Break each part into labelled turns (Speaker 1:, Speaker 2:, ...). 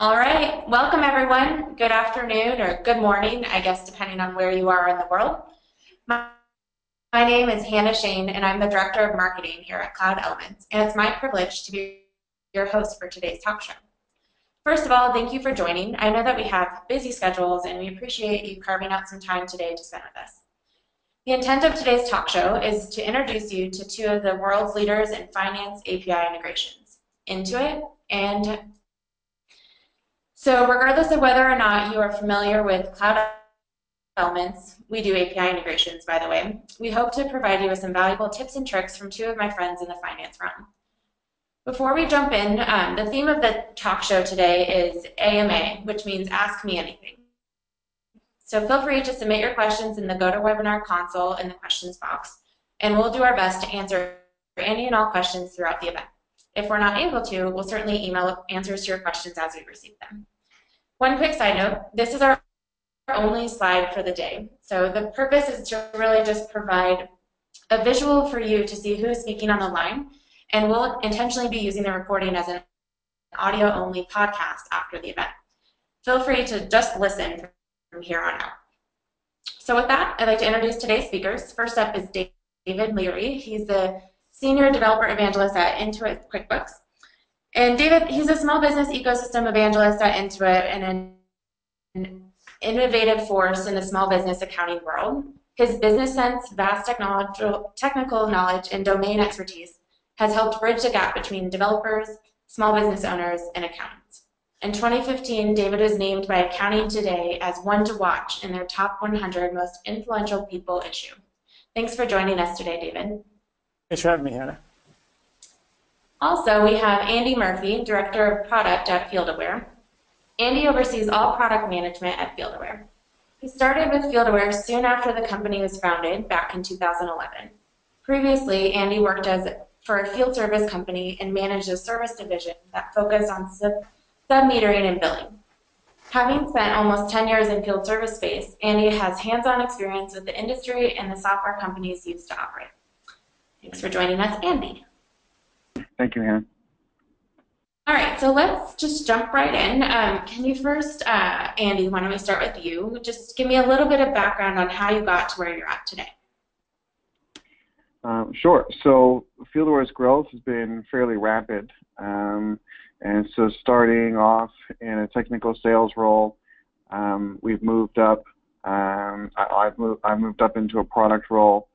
Speaker 1: All right, welcome everyone. Good afternoon or good morning, I guess, depending on where you are in the world. My, my name is Hannah Shane, and I'm the Director of Marketing here at Cloud Elements, and it's my privilege to be your host for today's talk show. First of all, thank you for joining. I know that we have busy schedules, and we appreciate you carving out some time today to spend with us. The intent of today's talk show is to introduce you to two of the world's leaders in finance API integrations, Intuit and so regardless of whether or not you are familiar with Cloud Elements, we do API integrations, by the way, we hope to provide you with some valuable tips and tricks from two of my friends in the finance realm. Before we jump in, um, the theme of the talk show today is AMA, which means Ask Me Anything. So feel free to submit your questions in the GoToWebinar console in the questions box, and we'll do our best to answer any and all questions throughout the event. If we're not able to, we'll certainly email answers to your questions as we receive them. One quick side note, this is our only slide for the day. So the purpose is to really just provide a visual for you to see who's speaking on the line, and we'll intentionally be using the recording as an audio-only podcast after the event. Feel free to just listen from here on out. So with that, I'd like to introduce today's speakers. First up is David Leary. He's the Senior Developer Evangelist at Intuit QuickBooks. And David, he's a small business ecosystem evangelist at Intuit and an innovative force in the small business accounting world. His business sense, vast technical knowledge, and domain expertise has helped bridge the gap between developers, small business owners, and accountants. In 2015, David was named by Accounting Today as one to watch in their top 100 most influential people issue. Thanks for joining us today, David.
Speaker 2: Thanks for having me, Hannah.
Speaker 1: Also, we have Andy Murphy, Director of Product at FieldAware. Andy oversees all product management at FieldAware. He started with FieldAware soon after the company was founded back in 2011. Previously, Andy worked as for a field service company and managed a service division that focused on sub metering and billing. Having spent almost 10 years in field service space, Andy has hands-on experience with the industry and the software companies used to operate. Thanks for joining us, Andy.
Speaker 3: Thank you, Hannah.
Speaker 1: All right, so let's just jump right in. Um, can you first, uh, Andy, why don't we start with you? Just give me a little bit of background on how you got to where you're at today.
Speaker 3: Um, sure. So FieldAware's growth has been fairly rapid. Um, and so starting off in a technical sales role, um, we've moved up. Um, I, have moved, I've moved up into a product role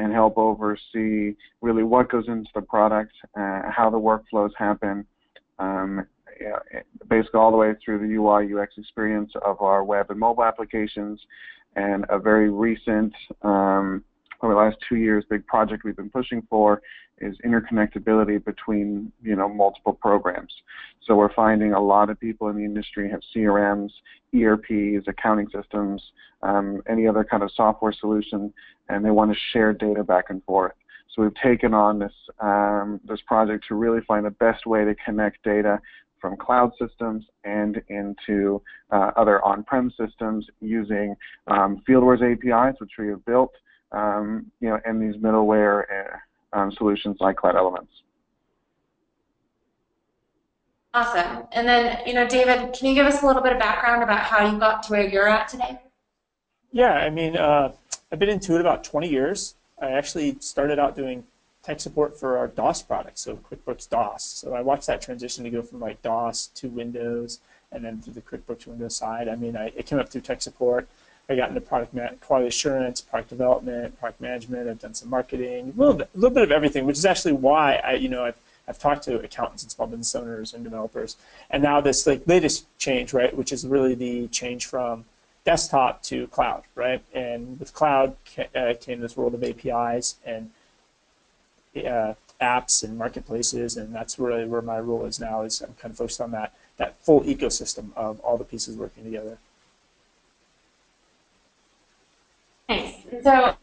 Speaker 3: and help oversee really what goes into the product, uh, how the workflows happen, um, basically all the way through the UI UX experience of our web and mobile applications, and a very recent, um, over the last two years, big project we've been pushing for is interconnectability between you know multiple programs. So we're finding a lot of people in the industry have CRMs, ERPs, accounting systems, um, any other kind of software solution, and they want to share data back and forth. So we've taken on this um, this project to really find the best way to connect data from cloud systems and into uh, other on-prem systems using um, FieldAware's APIs, which we have built, um, you know, and these middleware uh, um, solutions like Cloud Elements.
Speaker 1: Awesome. And then, you know, David, can you give us a little bit of background about how you got to where you're at today?
Speaker 2: Yeah, I mean, uh, I've been into it about 20 years. I actually started out doing tech support for our DOS product, so QuickBooks DOS. So I watched that transition to go from like DOS to Windows and then through the QuickBooks Windows side. I mean, I, it came up through tech support. I got into product quality assurance, product development, product management. I've done some marketing, a little bit, a little bit of everything, which is actually why I, you know, I've, I've talked to accountants and small business owners and developers. And now this like latest change, right, which is really the change from desktop to cloud, right? And with cloud uh, came this world of APIs and uh, apps and marketplaces, and that's really where my role is now. Is I'm kind of focused on that that full ecosystem of all the pieces working together.
Speaker 1: Nice. So,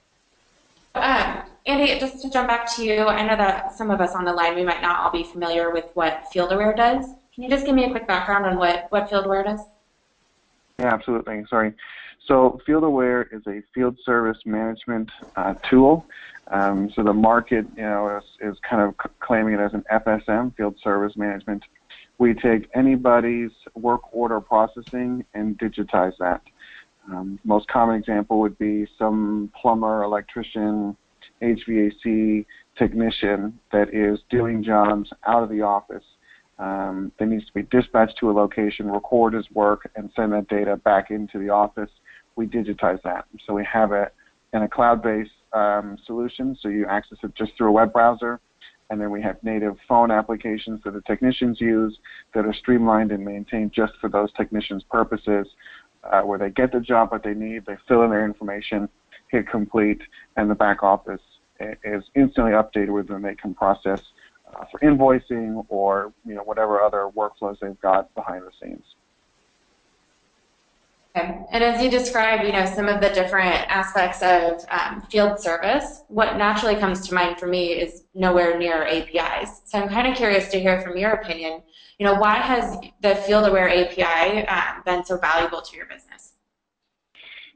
Speaker 1: um, Andy, just to jump back to you, I know that some of us on the line, we might not all be familiar with what FieldAware does. Can you just give me a quick background on what, what FieldAware does?
Speaker 3: Yeah, absolutely. Sorry. So FieldAware is a field service management uh, tool. Um, so the market, you know, is, is kind of c- claiming it as an FSM, field service management. We take anybody's work order processing and digitize that. Um, most common example would be some plumber, electrician, HVAC technician that is doing jobs out of the office um, that needs to be dispatched to a location, record his work, and send that data back into the office. We digitize that. So we have it in a cloud-based um, solution, so you access it just through a web browser. And then we have native phone applications that the technicians use that are streamlined and maintained just for those technicians' purposes, uh, where they get the job that they need, they fill in their information, hit complete, and the back office is instantly updated with them. They can process uh, for invoicing or you know whatever other workflows they've got behind the scenes.
Speaker 1: Okay. And as you describe, you know, some of the different aspects of um, field service, what naturally comes to mind for me is nowhere near APIs. So I'm kind of curious to hear from your opinion. You know, why has the FieldAware API uh, been so valuable to your business?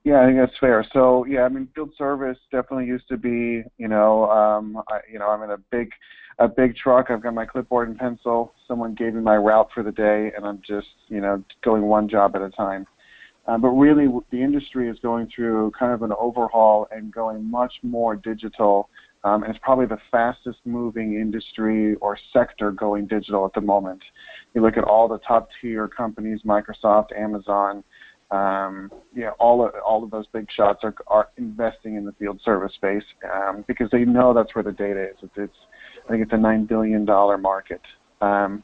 Speaker 3: Yeah, I think that's fair. So yeah, I mean, field service definitely used to be, you know, um, I, you know, I'm in a big, a big truck. I've got my clipboard and pencil. Someone gave me my route for the day, and I'm just, you know, going one job at a time. Um, but really, the industry is going through kind of an overhaul and going much more digital. Um, and it's probably the fastest moving industry or sector going digital at the moment. You look at all the top tier companies, Microsoft, Amazon, um, yeah, all of, all of those big shots are, are investing in the field service space um, because they know that's where the data is. It's, it's I think it's a nine billion dollar market. Um,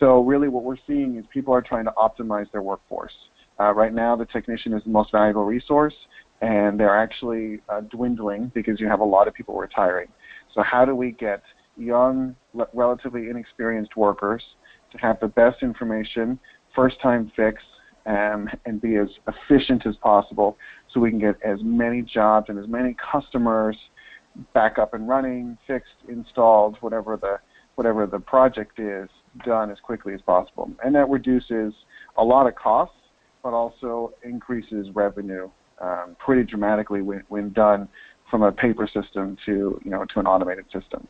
Speaker 3: so really, what we're seeing is people are trying to optimize their workforce. Uh, right now, the technician is the most valuable resource, and they're actually uh, dwindling because you have a lot of people retiring. So how do we get young, relatively inexperienced workers to have the best information, first time fix, um, and be as efficient as possible so we can get as many jobs and as many customers back up and running, fixed, installed, whatever the whatever the project is, done as quickly as possible. And that reduces a lot of costs, but also increases revenue um, pretty dramatically when, when done from a paper system to you know to an automated system.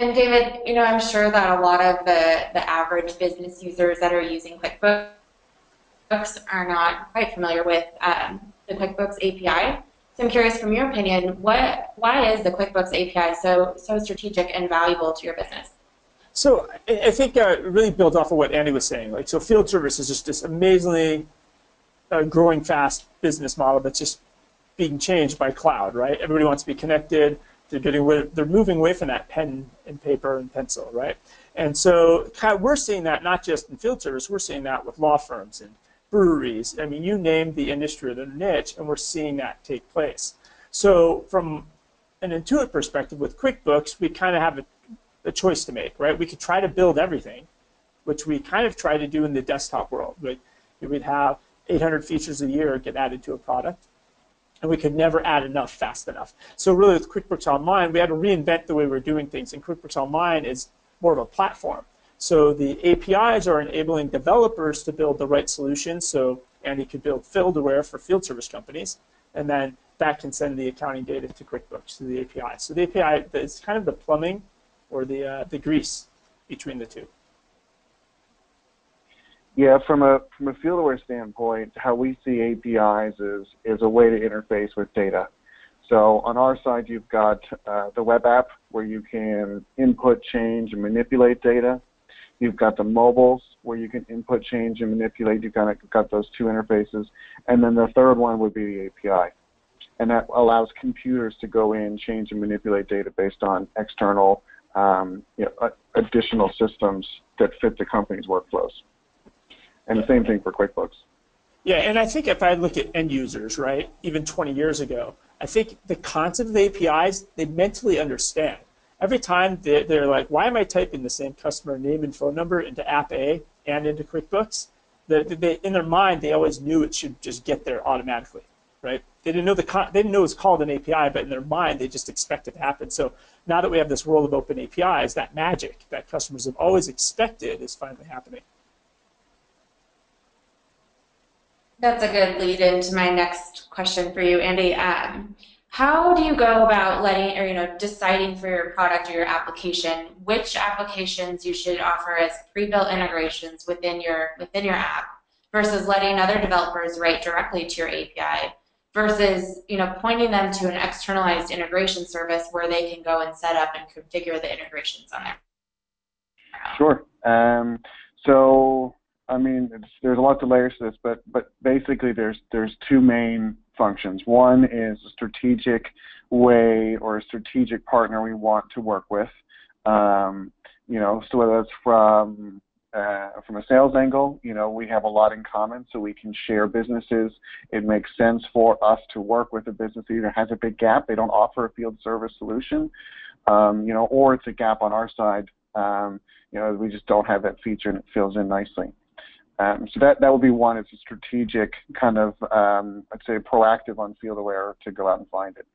Speaker 1: And David, you know, I'm sure that a lot of the, the average business users that are using QuickBooks are not quite familiar with um, the QuickBooks API. So I'm curious, from your opinion, what why is the QuickBooks API so so strategic and valuable to your business?
Speaker 2: So I think uh, really build off of what Andy was saying. Like, so field service is just this amazingly uh, growing fast business model that's just being changed by cloud, right? Everybody wants to be connected. They're getting they're moving away from that pen and paper and pencil, right? And so kind of we're seeing that not just in field service, we're seeing that with law firms and breweries. I mean, you name the industry or the niche, and we're seeing that take place. So from an Intuit perspective with QuickBooks, we kind of have a, a choice to make, right? We could try to build everything, which we kind of try to do in the desktop world. Right? We'd have 800 features a year get added to a product and we could never add enough fast enough. So really with QuickBooks Online, we had to reinvent the way we're doing things, and QuickBooks Online is more of a platform. So the APIs are enabling developers to build the right solutions. So Andy could build FieldAware for field service companies, and then that can send the accounting data to QuickBooks through the API. So the API is kind of the plumbing or the uh, the grease between the two.
Speaker 3: Yeah, from a from a FieldAware standpoint, how we see APIs is is a way to interface with data. So on our side, you've got uh, the web app where you can input, change, and manipulate data. You've got the mobiles where you can input, change, and manipulate. You've kind of got those two interfaces, and then the third one would be the API, and that allows computers to go in, change, and manipulate data based on external, um, you know, additional systems that fit the company's workflows. And the same thing for QuickBooks.
Speaker 2: Yeah, and I think if I look at end users, right, even 20 years ago, I think the concept of APIs, they mentally understand. Every time they're like, why am I typing the same customer name and phone number into App A and into QuickBooks? They, in their mind, they always knew it should just get there automatically, right? They didn't know the they didn't know it was called an API, but in their mind, they just expect it to happen. So now that we have this world of open APIs, that magic that customers have always expected is finally happening.
Speaker 1: That's a good lead into my next question for you, Andy. Um, how do you go about letting or you know deciding for your product or your application which applications you should offer as pre-built integrations within your within your app versus letting other developers write directly to your API versus you know pointing them to an externalized integration service where they can go and set up and configure the integrations on there.
Speaker 3: Sure. Um, so I mean, there's a lot of layers to this, but but basically there's there's two main functions. One is a strategic way or a strategic partner we want to work with. Um, you know, so whether it's from uh, from a sales angle, you know, we have a lot in common, so we can share businesses. It makes sense for us to work with a business that either has a big gap, they don't offer a field service solution, um, you know, or it's a gap on our side. Um, you know, we just don't have that feature and it fills in nicely. Um, so that, that would be one. It's a strategic kind of, um, I'd say, proactive on field FieldAware to go out and find it.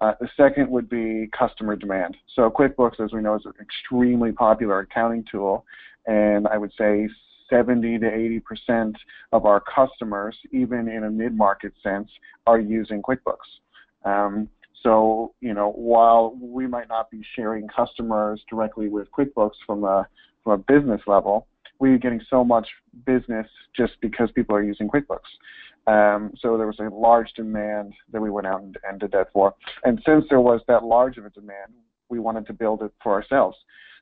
Speaker 3: Uh, the second would be customer demand. So QuickBooks, as we know, is an extremely popular accounting tool, and I would say 70 to 80 percent of our customers, even in a mid-market sense, are using QuickBooks. Um, so, you know, while we might not be sharing customers directly with QuickBooks from a from a business level, we're getting so much business just because people are using QuickBooks. Um, so there was a large demand that we went out and, and, did that for. And since there was that large of a demand, we wanted to build it for ourselves.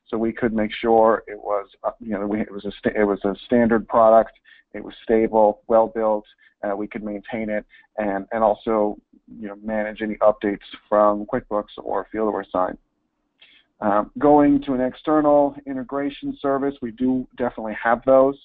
Speaker 3: So we could make sure it was, uh, you know, we, it was a it was a standard product. It was stable, well built. Uh, we could maintain it, and and also, you know, manage any updates from QuickBooks or FieldAware side. Um, going to an external integration service, we do definitely have those,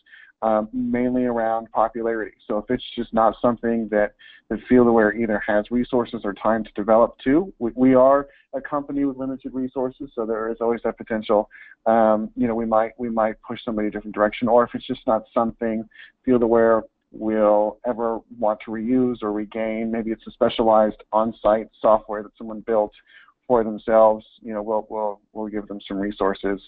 Speaker 3: um, mainly around popularity. So if it's just not something that the field FieldAware either has resources or time to develop to, we, we, are a company with limited resources, so there is always that potential. Um, you know, we might we might push somebody a different direction, or if it's just not something field FieldAware will ever want to reuse or regain, maybe it's a specialized on-site software that someone built for themselves, you know, we'll we'll we'll give them some resources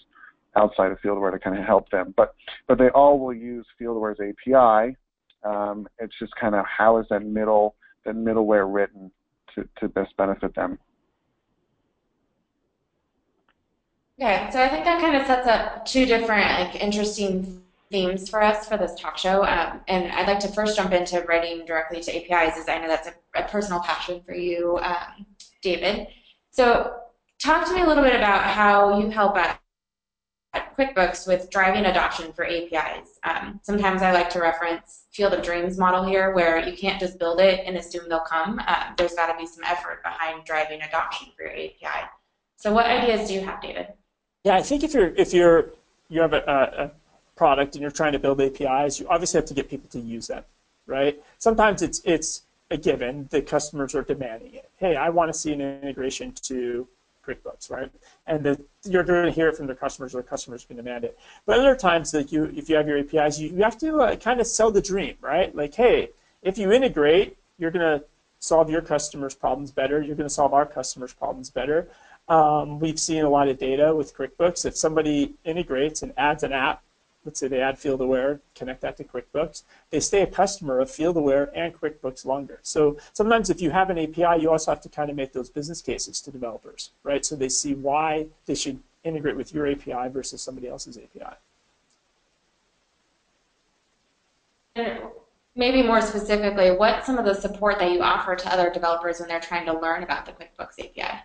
Speaker 3: outside of FieldAware to kind of help them. But but they all will use FieldAware's API. Um, it's just kind of how is that middle that middleware written to, to best benefit them.
Speaker 1: Okay, so I think that kind of sets up two different like interesting themes for us for this talk show. Um, and I'd like to first jump into writing directly to APIs, as I know that's a, a personal passion for you, um, David. So talk to me a little bit about how you help at QuickBooks with driving adoption for APIs. Um, sometimes I like to reference Field of Dreams model here, where you can't just build it and assume they'll come. Uh, there's got to be some effort behind driving adoption for your API. So what ideas do you have, David?
Speaker 2: Yeah, I think if you're if you're you have a, a product and you're trying to build APIs, you obviously have to get people to use them, right? Sometimes it's it's a given. The customers are demanding it. Hey, I want to see an integration to QuickBooks, right? And the, you're going to hear it from the customers, or the customers can demand it. But other times, like you, if you have your APIs, you, you have to uh, kind of sell the dream, right? Like, hey, if you integrate, you're going to solve your customers' problems better. You're going to solve our customers' problems better. Um, we've seen a lot of data with QuickBooks. If somebody integrates and adds an app let's say they add FieldAware, connect that to QuickBooks, they stay a customer of FieldAware and QuickBooks longer. So sometimes if you have an API, you also have to kind of make those business cases to developers, right? So they see why they should integrate with your API versus somebody else's API.
Speaker 1: And maybe more specifically, what's some of the support that you offer to other developers when they're trying to learn about the QuickBooks API?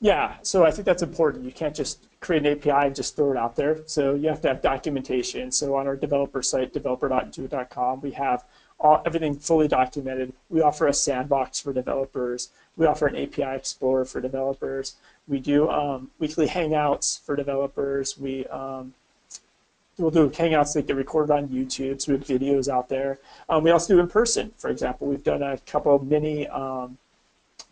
Speaker 2: Yeah, so I think that's important. You can't just create an API and just throw it out there. So you have to have documentation. So on our developer site, developer.intuit.com, we have all, everything fully documented. We offer a sandbox for developers. We offer an API Explorer for developers. We do um, weekly hangouts for developers. We um, we'll do hangouts that get recorded on YouTube, so we have videos out there. Um, we also do in person. For example, we've done a couple mini um,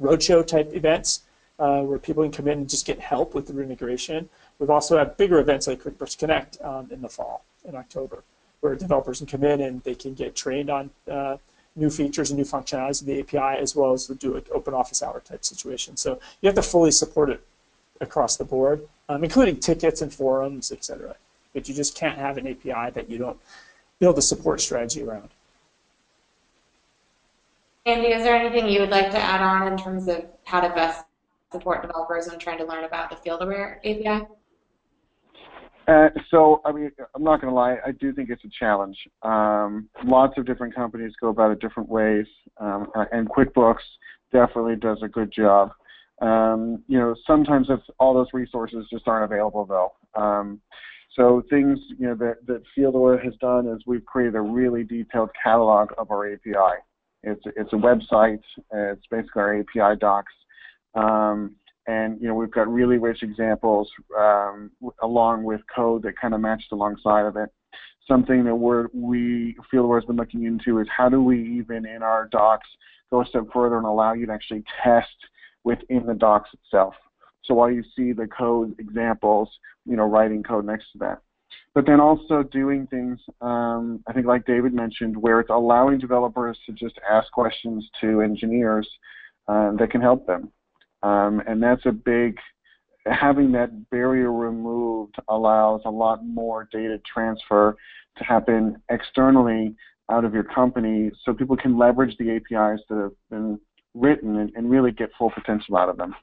Speaker 2: roadshow type events uh, where people can come in and just get help with the integration. We've also had bigger events like QuickBooks Connect um, in the fall, in October, where developers can come in and they can get trained on uh, new features and new functionalities of the API, as well as do an open office hour type situation. So you have to fully support it across the board, um, including tickets and forums, etc. But you just can't have an API that you don't build a support strategy around.
Speaker 1: Andy, is there anything you would like to add on in terms of how to best support developers and trying to learn about the FieldAware API?
Speaker 3: Uh, so, I mean, I'm not going to lie. I do think it's a challenge. Um, lots of different companies go about it different ways, um, and QuickBooks definitely does a good job. Um, you know, sometimes all those resources just aren't available, though. Um, so things you know that that has done is we've created a really detailed catalog of our API. It's it's a website. It's basically our API docs. Um, and you know we've got really rich examples um, along with code that kind of matched alongside of it. Something that we're, we FieldAware has been looking into is how do we even in our docs go a step further and allow you to actually test within the docs itself. So while you see the code examples, you know, writing code next to that. But then also doing things, um, I think like David mentioned, where it's allowing developers to just ask questions to engineers uh, that can help them. Um, and that's a big, having that barrier removed allows a lot more data transfer to happen externally out of your company so people can leverage the APIs that have been written and, and really get full potential out of them.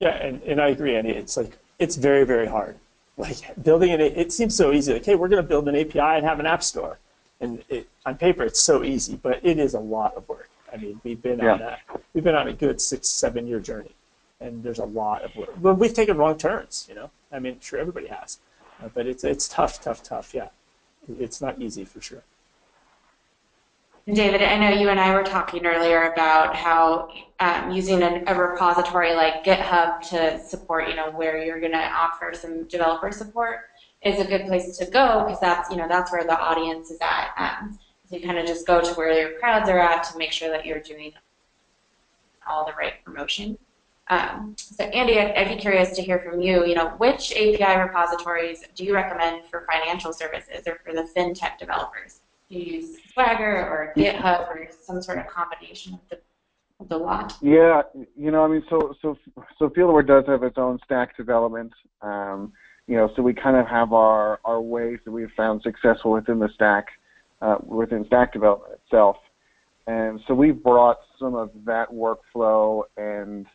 Speaker 2: Yeah, and, and I agree, Andy. It's like, it's very, very hard. Like building an, it seems so easy. Like, hey, we're going to build an API and have an app store. And it, on paper, it's so easy, but it is a lot of work. I mean, we've been yeah. on a we've been on a good six seven year journey, and there's a lot of work. But we've taken wrong turns, you know. I mean, sure everybody has, uh, but it's it's tough, tough, tough. Yeah, it's not easy for sure.
Speaker 1: David, I know you and I were talking earlier about how um, using a, a, repository like GitHub to support, you know, where you're going to offer some developer support is a good place to go because that's, you know, that's where the audience is at. Um, you kind of just go to where your crowds are at to make sure that you're doing all the right promotion. Um, so Andy, I'd, be curious to hear from you. You know, which API repositories do you recommend for financial services or for the fintech developers? Do you use Swagger or GitHub or some sort of combination of the, of the lot?
Speaker 3: Yeah, you know, I mean, so so so FieldAware does have its own stack development. Um, you know, so we kind of have our our ways that we've found successful within the stack uh, within Stack development itself. And so we've brought some of that workflow and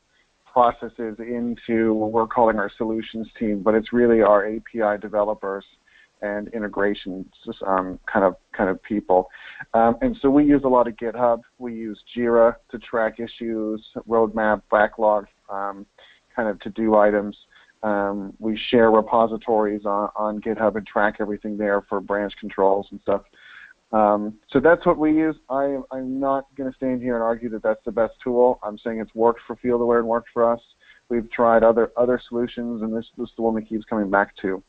Speaker 3: processes into what we're calling our solutions team, but it's really our API developers and integration um, kind of kind of people. Um, and so we use a lot of GitHub. We use Jira to track issues, roadmap, backlog, um, kind of to-do items. Um, we share repositories on, on GitHub and track everything there for branch controls and stuff. Um, so that's what we use. I, I'm not going to stand here and argue that that's the best tool. I'm saying it's worked for FieldAware and worked for us. We've tried other other solutions, and this, this is the one that keeps coming back to.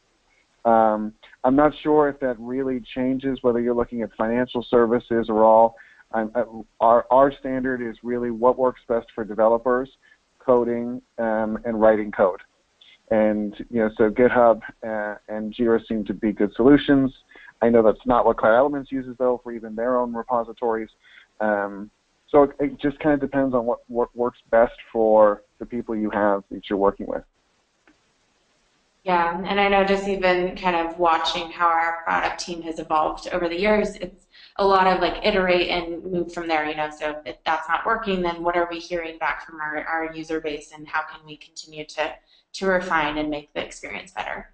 Speaker 3: Um, I'm not sure if that really changes whether you're looking at financial services or all. I'm, uh, our, our standard is really what works best for developers, coding, um, and writing code. And you know, so GitHub uh, and Jira seem to be good solutions. I know that's not what Cloud Elements uses though for even their own repositories. Um, so it, it just kind of depends on what, what works best for the people you have that you're working with.
Speaker 1: Yeah, and I know just even kind of watching how our product team has evolved over the years, it's a lot of like iterate and move from there, you know. So if that's not working, then what are we hearing back from our, our user base and how can we continue to, to refine and make the experience better?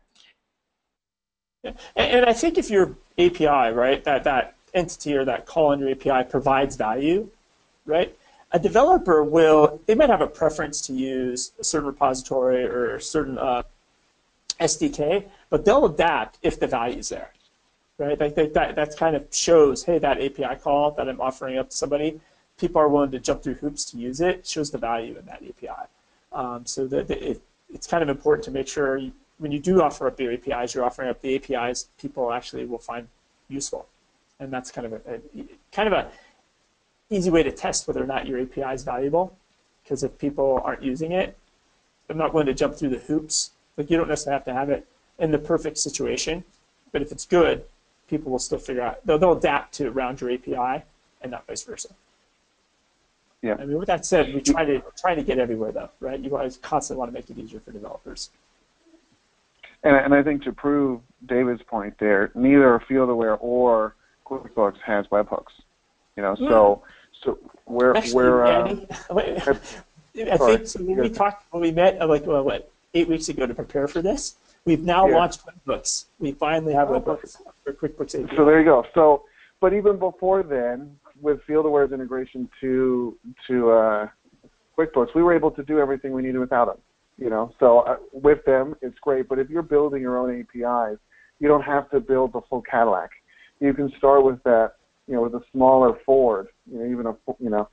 Speaker 2: And, I think if your API, right, that, that entity or that call on your API provides value, right, a developer will, they might have a preference to use a certain repository or a certain uh, SDK, but they'll adapt if the value is there, right? Like that, that, that kind of shows, hey, that API call that I'm offering up to somebody, people are willing to jump through hoops to use it, shows the value in that API. Um, so that it, it's kind of important to make sure you, when you do offer up your APIs, you're offering up the APIs people actually will find useful, and that's kind of a, a kind of a easy way to test whether or not your API is valuable. Because if people aren't using it, they're not willing to jump through the hoops. Like you don't necessarily have to have it in the perfect situation, but if it's good, people will still figure out they'll, they'll adapt to around your API, and not vice versa.
Speaker 3: Yeah.
Speaker 2: I mean, with that said, we try to try to get everywhere though, right? You always constantly want to make it easier for developers.
Speaker 3: And, and I think to prove David's point there, neither FieldAware or QuickBooks has webhooks. You know, so so we're
Speaker 2: Actually,
Speaker 3: we're uh,
Speaker 2: I
Speaker 3: sorry,
Speaker 2: think so when we talked when we met uh, like well, what eight weeks ago to prepare for this. We've now
Speaker 3: Yeah.
Speaker 2: launched webhooks. We finally have
Speaker 3: Oh,
Speaker 2: webhooks for QuickBooks API.
Speaker 3: so there you go. So, but even before then, with FieldAware's integration to to uh, QuickBooks, we were able to do everything we needed without them. You know, so uh, with them, it's great. But if you're building your own APIs, you don't have to build the full Cadillac. You can start with that, you know, with a smaller Ford, you know, even a you know,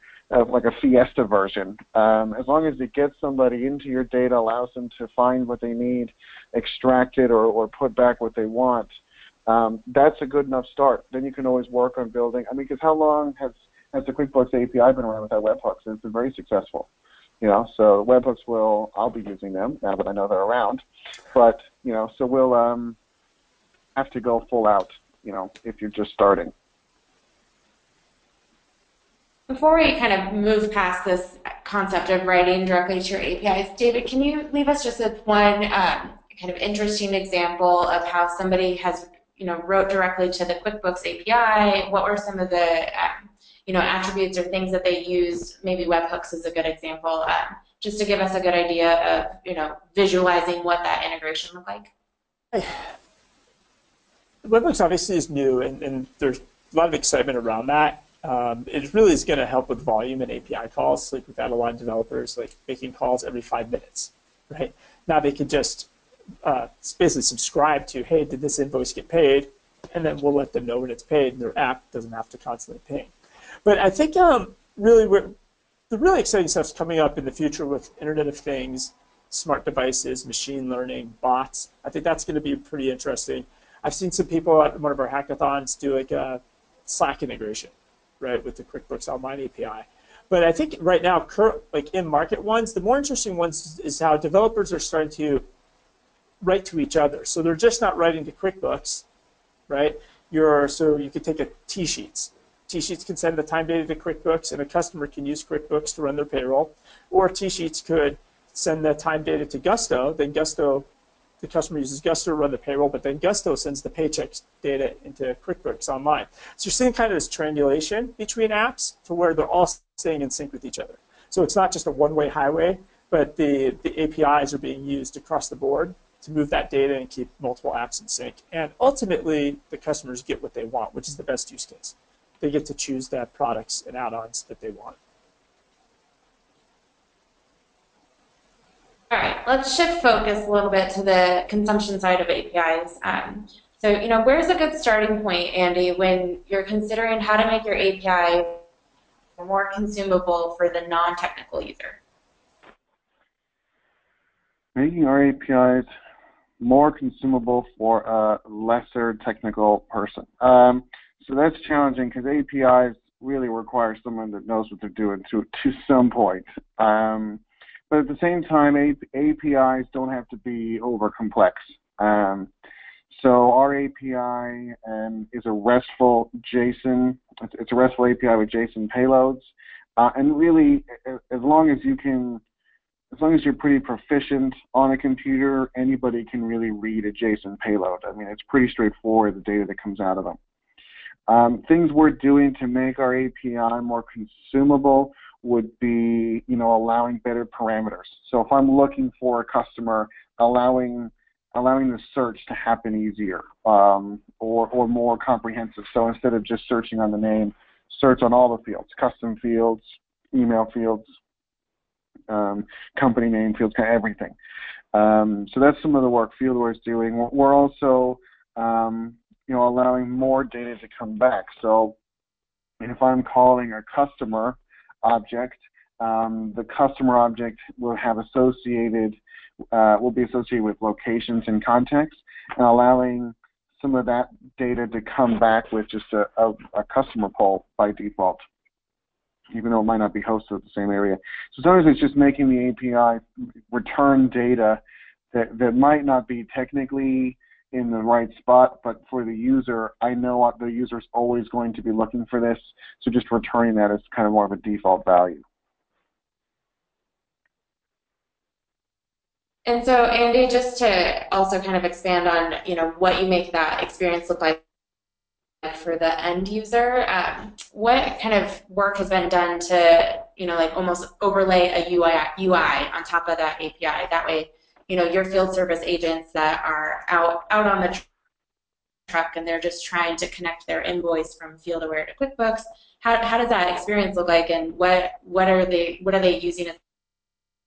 Speaker 3: like a Fiesta version. Um, as long as it gets somebody into your data, allows them to find what they need, extract it, or, or put back what they want, um, that's a good enough start. Then you can always work on building. I mean, because how long has has the QuickBooks API been around with without webhooks? It's been very successful. You know, so webhooks will I'll be using them now that I know they're around. But you know, so we'll um, have to go full out. You know, if you're just starting.
Speaker 1: Before we kind of move past this concept of writing directly to your APIs, David, can you leave us just with one um, kind of interesting example of how somebody has, you know, wrote directly to the QuickBooks API? What were some of the, um, you know, attributes or things that they used? Maybe webhooks is a good example, um, just to give us a good idea of, you know, visualizing what that integration looked like.
Speaker 2: WebHooks obviously is new, and, and there's a lot of excitement around that. Um, it really is going to help with volume and API calls. Like we've had a lot of developers like making calls every five minutes, right? Now they can just uh, basically subscribe to, hey, did this invoice get paid? And then we'll let them know when it's paid, and their app doesn't have to constantly ping. But I think um, really the really exciting stuff's coming up in the future with Internet of Things, smart devices, machine learning, bots. I think that's going to be pretty interesting. I've seen some people at one of our hackathons do like a Slack integration, right, with the QuickBooks Online API. But I think right now, like in market ones, the more interesting ones is how developers are starting to write to each other. So they're just not writing to QuickBooks, right? You're so you could take a TSheets. TSheets can send the time data to QuickBooks, and a customer can use QuickBooks to run their payroll. Or TSheets could send the time data to Gusto. Then Gusto, the customer uses Gusto to run the payroll, but then Gusto sends the paychecks data into QuickBooks Online. So you're seeing kind of this triangulation between apps to where they're all staying in sync with each other. So it's not just a one-way highway, but the, the APIs are being used across the board to move that data and keep multiple apps in sync. And ultimately, the customers get what they want, which is the best use case. They get to choose the products and add-ons that they want.
Speaker 1: All right, let's shift focus a little bit to the consumption side of APIs. Um, so, you know, where's a good starting point, Andy, when you're considering how to make your API more consumable for the non-technical user?
Speaker 3: Making our APIs more consumable for a lesser technical person. Um, so that's challenging because APIs really require someone that knows what they're doing to to some point. Um, but at the same time, APIs don't have to be over complex. Um, so our API um, is a RESTful JSON. It's, it's a RESTful API with JSON payloads, uh, and really, as long as you can as long as you're pretty proficient on a computer, anybody can really read a JSON payload. I mean, it's pretty straightforward, the data that comes out of them. Um, things we're doing to make our API more consumable would be, you know, allowing better parameters. So if I'm looking for a customer, allowing allowing the search to happen easier um, or, or more comprehensive. So instead of just searching on the name, search on all the fields, custom fields, email fields, um, company name fields, kind of everything. Um, so that's some of the work FieldAware is doing. We're, we're also, um, you know, allowing more data to come back. So if I'm calling a customer object, um, the customer object will have associated, uh, will be associated with locations and context, and allowing some of that data to come back with just a, a, a customer poll by default even though it might not be hosted at the same area. So sometimes it's just making the API return data that, that might not be technically in the right spot, but for the user, I know the user is always going to be looking for this, so just returning that is kind of more of a default value.
Speaker 1: And so, Andy, just to also kind of expand on, you know, what you make that experience look like for the end user. Um, what kind of work has been done to, you know, like almost overlay a UI, UI on top of that API? That way, you know, your field service agents that are out out on the truck and they're just trying to connect their invoice from FieldAware to QuickBooks. How, how does that experience look like, and what what are they what are they using as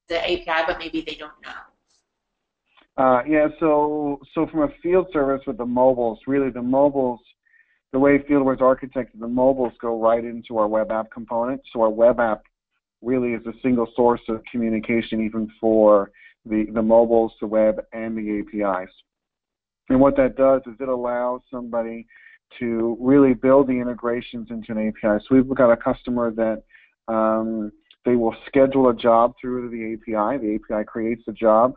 Speaker 1: the API, but maybe they don't know?
Speaker 3: Uh, yeah, so so from a field service with the mobiles, really the mobiles, the way FieldAware is architected, the mobiles go right into our web app component. So our web app really is a single source of communication, even for the the mobiles, the web, and the APIs. And what that does is it allows somebody to really build the integrations into an API. So we've got a customer that um, they will schedule a job through the API. The API creates the job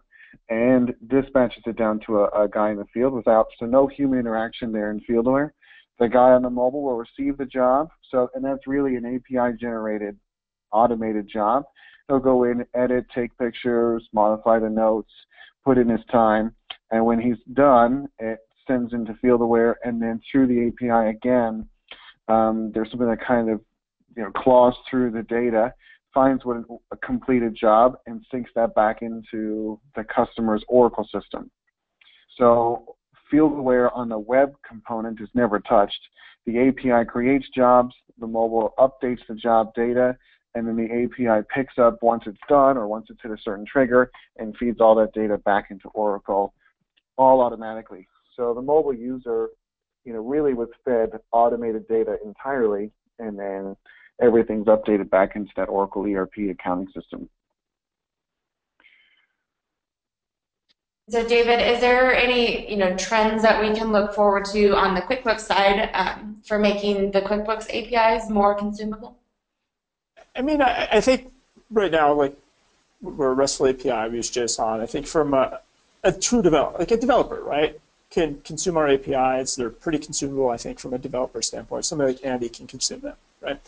Speaker 3: and dispatches it down to a, a guy in the field without so no human interaction there in FieldAware. The guy on the mobile will receive the job. So and that's really an API generated automated job. He'll go in, edit, take pictures, modify the notes, put in his time, and when he's done, it sends into FieldAware, and then through the API again, um, there's something that kind of you know claws through the data, finds what a completed job, and syncs that back into the customer's Oracle system. So FieldAware on the web component is never touched. The API creates jobs, the mobile updates the job data, and then the API picks up once it's done or once it's hit a certain trigger and feeds all that data back into Oracle all automatically. So the mobile user, you know, really was fed automated data entirely, and then everything's updated back into that Oracle ERP accounting system.
Speaker 1: So, David, is there any you know trends that we can look forward to on the QuickBooks side um, for making the QuickBooks APIs more consumable?
Speaker 2: I mean, I, I think right now, like we're RESTful API, we use JSON. I think from a, a true developer, like a developer, right, can consume our APIs. They're pretty consumable, I think, from a developer standpoint. Somebody like Andy can consume them, right?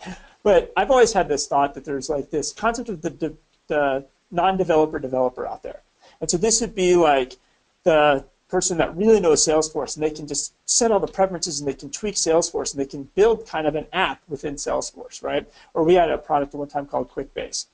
Speaker 2: But I've always had this thought that there's like this concept of the, the non-developer developer out there. And so this would be like the person that really knows Salesforce and they can just set all the preferences and they can tweak Salesforce and they can build kind of an app within Salesforce, right? Or we had a product at one time called QuickBase.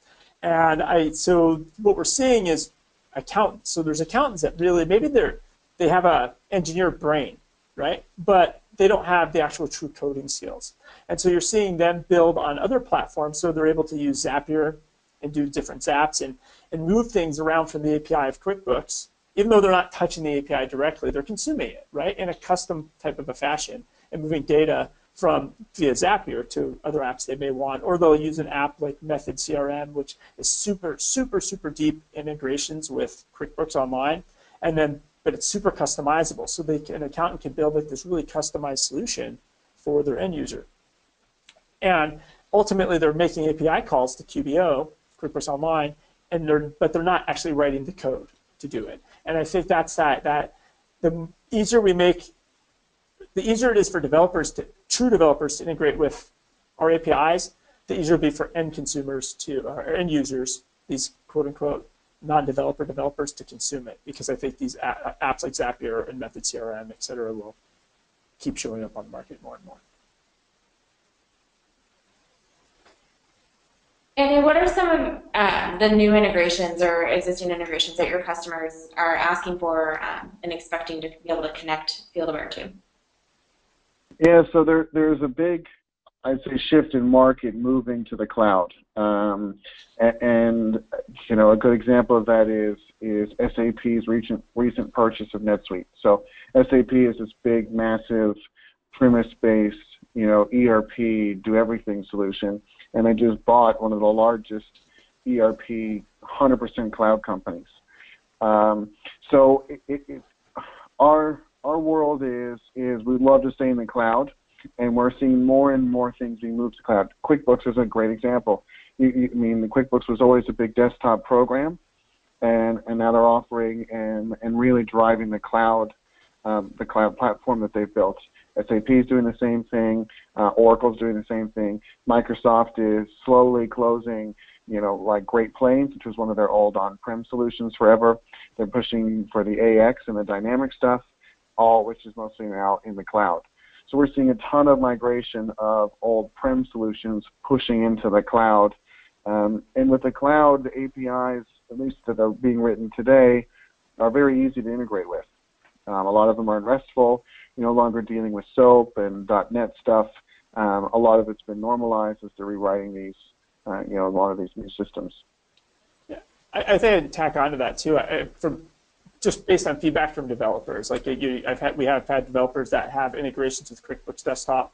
Speaker 2: And I so what we're seeing is accountants. So there's accountants that really maybe they're they have a engineer brain, right? But they don't have the actual true coding skills. And so you're seeing them build on other platforms so they're able to use Zapier and do different zaps and, and move things around from the API of QuickBooks even though they're not touching the API directly, they're consuming it, right, in a custom type of a fashion and moving data from via Zapier to other apps they may want, or they'll use an app like Method CRM, which is super, super, super deep integrations with QuickBooks Online, and then but it's super customizable, so they can, an accountant can build like this really customized solution for their end user. And ultimately, they're making API calls to QBO, QuickBooks Online, and they're but they're not actually writing the code to do it. And I think that's that. That the easier we make, the easier it is for developers to true developers to integrate with our APIs, the easier it'll be for end consumers to or end users, these quote unquote non-developer developers to consume it. Because I think these apps like Zapier and Method CRM, et cetera, will keep showing up on the market more and more.
Speaker 1: And what are some of uh, the new integrations or existing integrations that your customers are asking for um, and expecting to be able to connect FieldAware to?
Speaker 3: Yeah, so there, there's a big, I'd say, shift in market moving to the cloud. Um, and, you know, a good example of that is is SAP's recent recent purchase of NetSuite. So SAP is this big, massive, premise-based, you know, ERP, do everything solution and they just bought one of the largest ERP 100% cloud companies. Um, so it, it, it, our our world is is we love to stay in the cloud, and we're seeing more and more things being moved to cloud. QuickBooks is a great example. You, you, I mean, the QuickBooks was always a big desktop program, and and now they're offering and and really driving the cloud, um, the cloud platform that they've built. SAP is doing the same thing. Uh, is doing the same thing. Microsoft is slowly closing, you know, like Great Plains, which was one of their old on-prem solutions forever. They're pushing for the AX and the dynamic stuff, all which is mostly now in the cloud. So we're seeing a ton of migration of old prem solutions pushing into the cloud. Um, and with the cloud, the APIs, at least that are being written today, are very easy to integrate with. Um, a lot of them are in RESTful. No longer dealing with SOAP and .NET stuff. Um, a lot of it's been normalized as they're rewriting these, uh, you know, a lot of these new systems.
Speaker 2: Yeah, I, I think I'd tack onto that too. I, from just based on feedback from developers, like you, I've had, we have had developers that have integrations with QuickBooks Desktop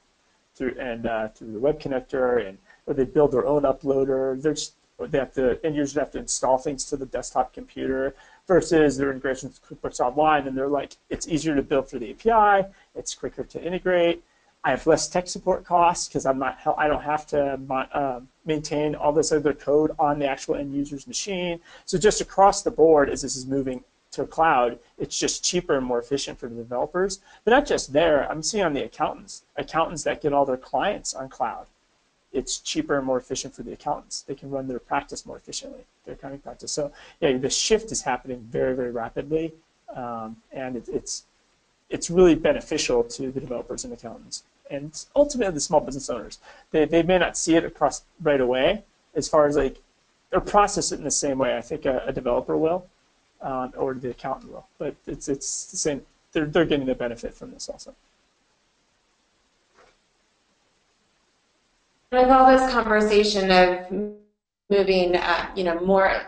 Speaker 2: through and uh, through the Web Connector, and or they build their own uploader. They're just, they have to end users have to install things to the desktop computer versus their integration with QuickBooks Online, and they're like, it's easier to build for the API, it's quicker to integrate. I have less tech support costs because I'm not, I don't have to uh, maintain all this other code on the actual end user's machine. So just across the board, as this is moving to cloud, it's just cheaper and more efficient for the developers. But not just there, I'm seeing on the accountants, accountants that get all their clients on cloud it's cheaper and more efficient for the accountants. They can run their practice more efficiently, their accounting practice. So yeah, the shift is happening very, very rapidly, um, and it, it's it's really beneficial to the developers and accountants, and ultimately the small business owners. They, they may not see it across right away, as far as like or process it in the same way I think a, a developer will, um, or the accountant will. But it's it's the same. They're they're getting the benefit from this also.
Speaker 1: With all this conversation of moving, uh, you know, more,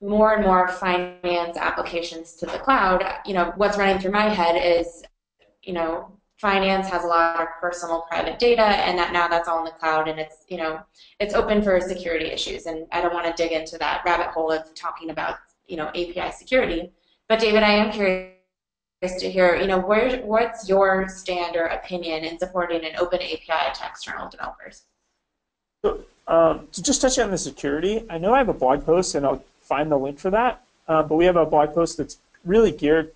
Speaker 1: more and more finance applications to the cloud, you know, what's running through my head is, you know, finance has a lot of personal private data and that now that's all in the cloud and it's you know it's open for security issues and I don't want to dig into that rabbit hole of talking about you know API security. But David I am curious to hear you know where what's your stand or opinion in supporting an open API to external developers
Speaker 2: um, to just touch on the security, I know I have a blog post, and I'll find the link for that. Uh, but we have a blog post that's really geared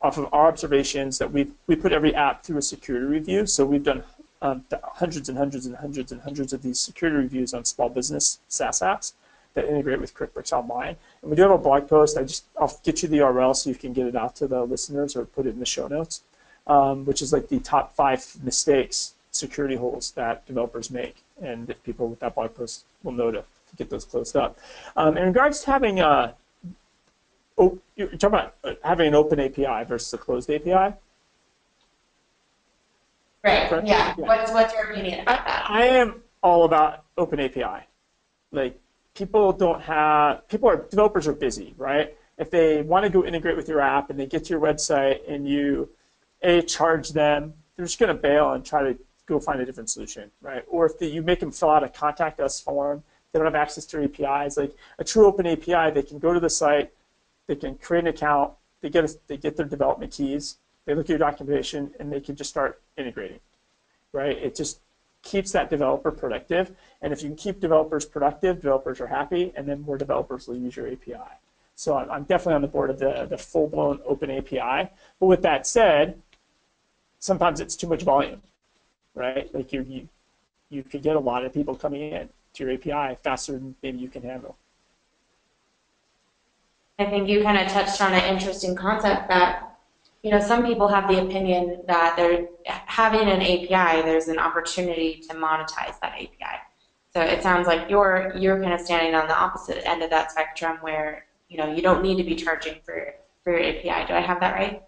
Speaker 2: off of our observations that we we put every app through a security review. So we've done um, hundreds and hundreds and hundreds and hundreds of these security reviews on small business SaaS apps that integrate with QuickBooks Online. And we do have a blog post. I just I'll get you the URL so you can get it out to the listeners or put it in the show notes, um, which is like the top five mistakes security holes that developers make, and if people with that blog post will know to, to get those closed up. Um, in regards to having a, uh, oh, you're talking about uh, having an open API versus a closed API.
Speaker 1: Right. Yeah. yeah. What's what's your opinion about that?
Speaker 2: I am all about open API. Like people don't have people are developers are busy, right? If they want to go integrate with your app and they get to your website and you a charge them, they're just going to bail and try to go find a different solution, right? Or if the, you make them fill out a contact us form, they don't have access to APIs. Like a true open API, they can go to the site, they can create an account, they get a, they get their development keys, they look at your documentation, and they can just start integrating, right? It just keeps that developer productive. And if you can keep developers productive, developers are happy, and then more developers will use your API. So I'm definitely on the board of the, the full-blown open API. But with that said, sometimes it's too much volume right? Like you, you, you could get a lot of people coming in to your API faster than maybe you can handle.
Speaker 1: I think you kind of touched on an interesting concept that you know some people have the opinion that they're having an API. There's an opportunity to monetize that API. So it sounds like you're you're kind of standing on the opposite end of that spectrum, where you know you don't need to be charging for for your API. Do I have that right?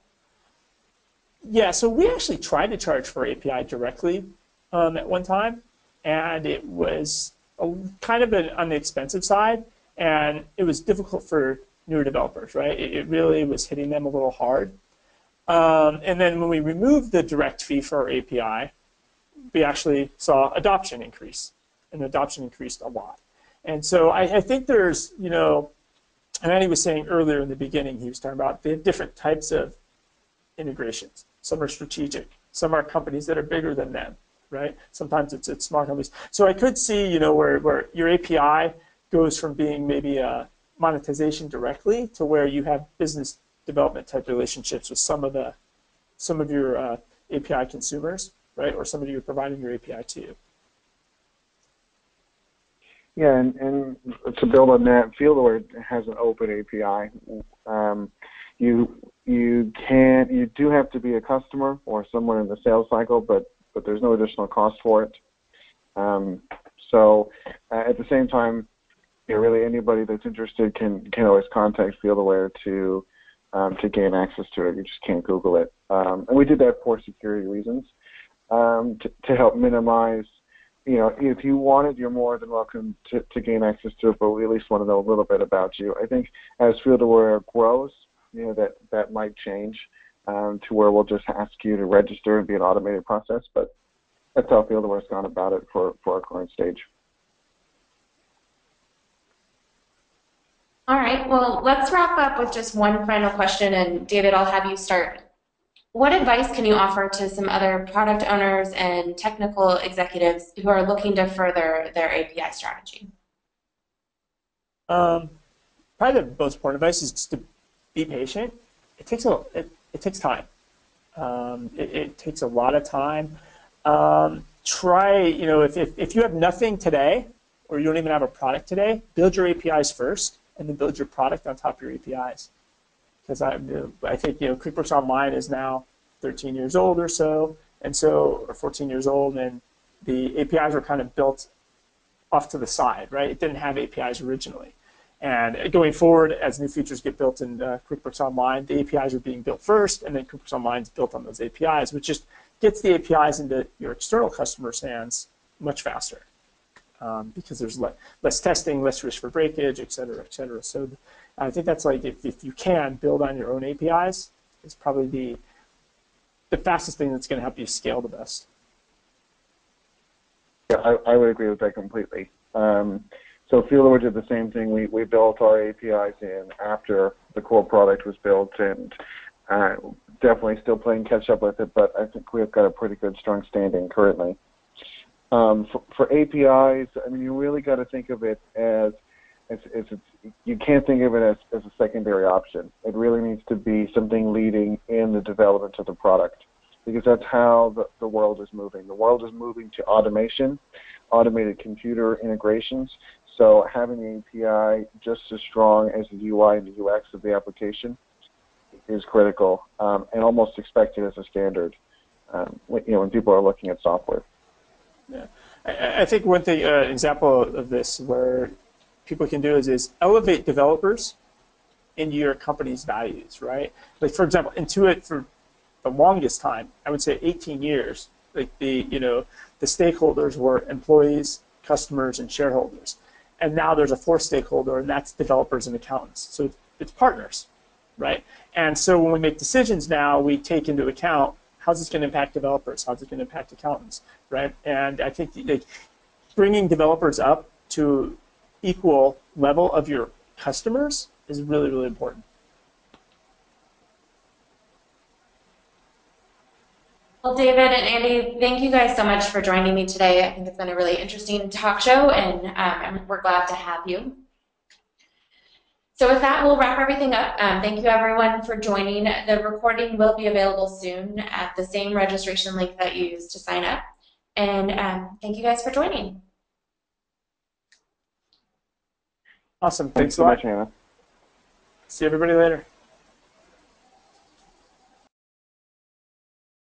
Speaker 2: Yeah, so we actually tried to charge for API directly um, at one time, and it was a, kind of an, on the expensive side, and it was difficult for newer developers, right? It, it really was hitting them a little hard. Um, and then when we removed the direct fee for our API, we actually saw adoption increase, and adoption increased a lot. And so I, I think there's, you know, and Andy was saying earlier in the beginning, he was talking about the different types of integrations. Some are strategic. Some are companies that are bigger than them, right? Sometimes it's, it's small companies. So I could see, you know, where, where your API goes from being maybe a monetization directly to where you have business development type relationships with some of the some of your uh, API consumers, right, or somebody you're providing your API to. You.
Speaker 3: Yeah, and, and to build on that, FieldAware has an open API. Um, you you can you do have to be a customer or someone in the sales cycle, but but there's no additional cost for it. Um, so uh, at the same time, you know, really anybody that's interested can can always contact FieldAware to um, to gain access to it. You just can't Google it. Um, and we did that for security reasons um, to, to help minimize. You know, if you want it, you're more than welcome to, to gain access to it. But we at least want to know a little bit about you. I think as FieldAware grows, you know that that might change um, to where we'll just ask you to register and be an automated process. But that's how FieldAware's gone about it for for our current stage.
Speaker 1: All right, well, let's wrap up with just one final question. And David, I'll have you start. What advice can you offer to some other product owners and technical executives who are looking to further their API strategy?
Speaker 2: Um, probably the most important advice is just to be patient. It takes a it, it takes time. Um, it, it, takes a lot of time. Um, try you know if, if if you have nothing today or you don't even have a product today, build your APIs first and then build your product on top of your APIs. Because I, I think you know QuickBooks Online is now 13 years old or so, and so or 14 years old, and the APIs were kind of built off to the side, right? It didn't have APIs originally. And going forward, as new features get built in uh, QuickBooks Online, the APIs are being built first, and then QuickBooks Online is built on those APIs, which just gets the APIs into your external customers' hands much faster um, because there's le less testing, less risk for breakage, et cetera, et cetera. So I think that's like if, if you can build on your own APIs, it's probably the the fastest thing that's going to help you scale the best.
Speaker 3: Yeah, I, I would agree with that completely. Um, so FieldAware did the same thing. We, we built our APIs in after the core product was built and uh, definitely still playing catch up with it, but I think we've got a pretty good strong standing currently. Um, for, for, APIs, I mean, you really got to think of it as, as, as you can't think of it as, as a secondary option. It really needs to be something leading in the development of the product because that's how the, the world is moving. The world is moving to automation, automated computer integrations. So having the API just as strong as the UI and the UX of the application is critical um, and almost expected as a standard. Um, you know, when people are looking at software.
Speaker 2: Yeah, I, I think one thing, uh, example of this where people can do is, is elevate developers into your company's values, right? Like for example, Intuit for the longest time, I would say 18 years, like the you know the stakeholders were employees, customers, and shareholders, and now there's a fourth stakeholder, and that's developers and accountants. So it's partners, right? And so when we make decisions now, we take into account how's this going to impact developers? How's it going to impact accountants, right? And I think like, bringing developers up to equal level of your customers is really, really important.
Speaker 1: Well, David and Andy, thank you guys so much for joining me today. I think it's been a really interesting talk show, and um, we're glad to have you. So with that, we'll wrap everything up. Um, thank you everyone for joining. The recording will be available soon at the same registration link that you used to sign up. And um, thank you guys for joining.
Speaker 2: Awesome.
Speaker 3: Thanks, Thanks so much, Hannah.
Speaker 2: See everybody later.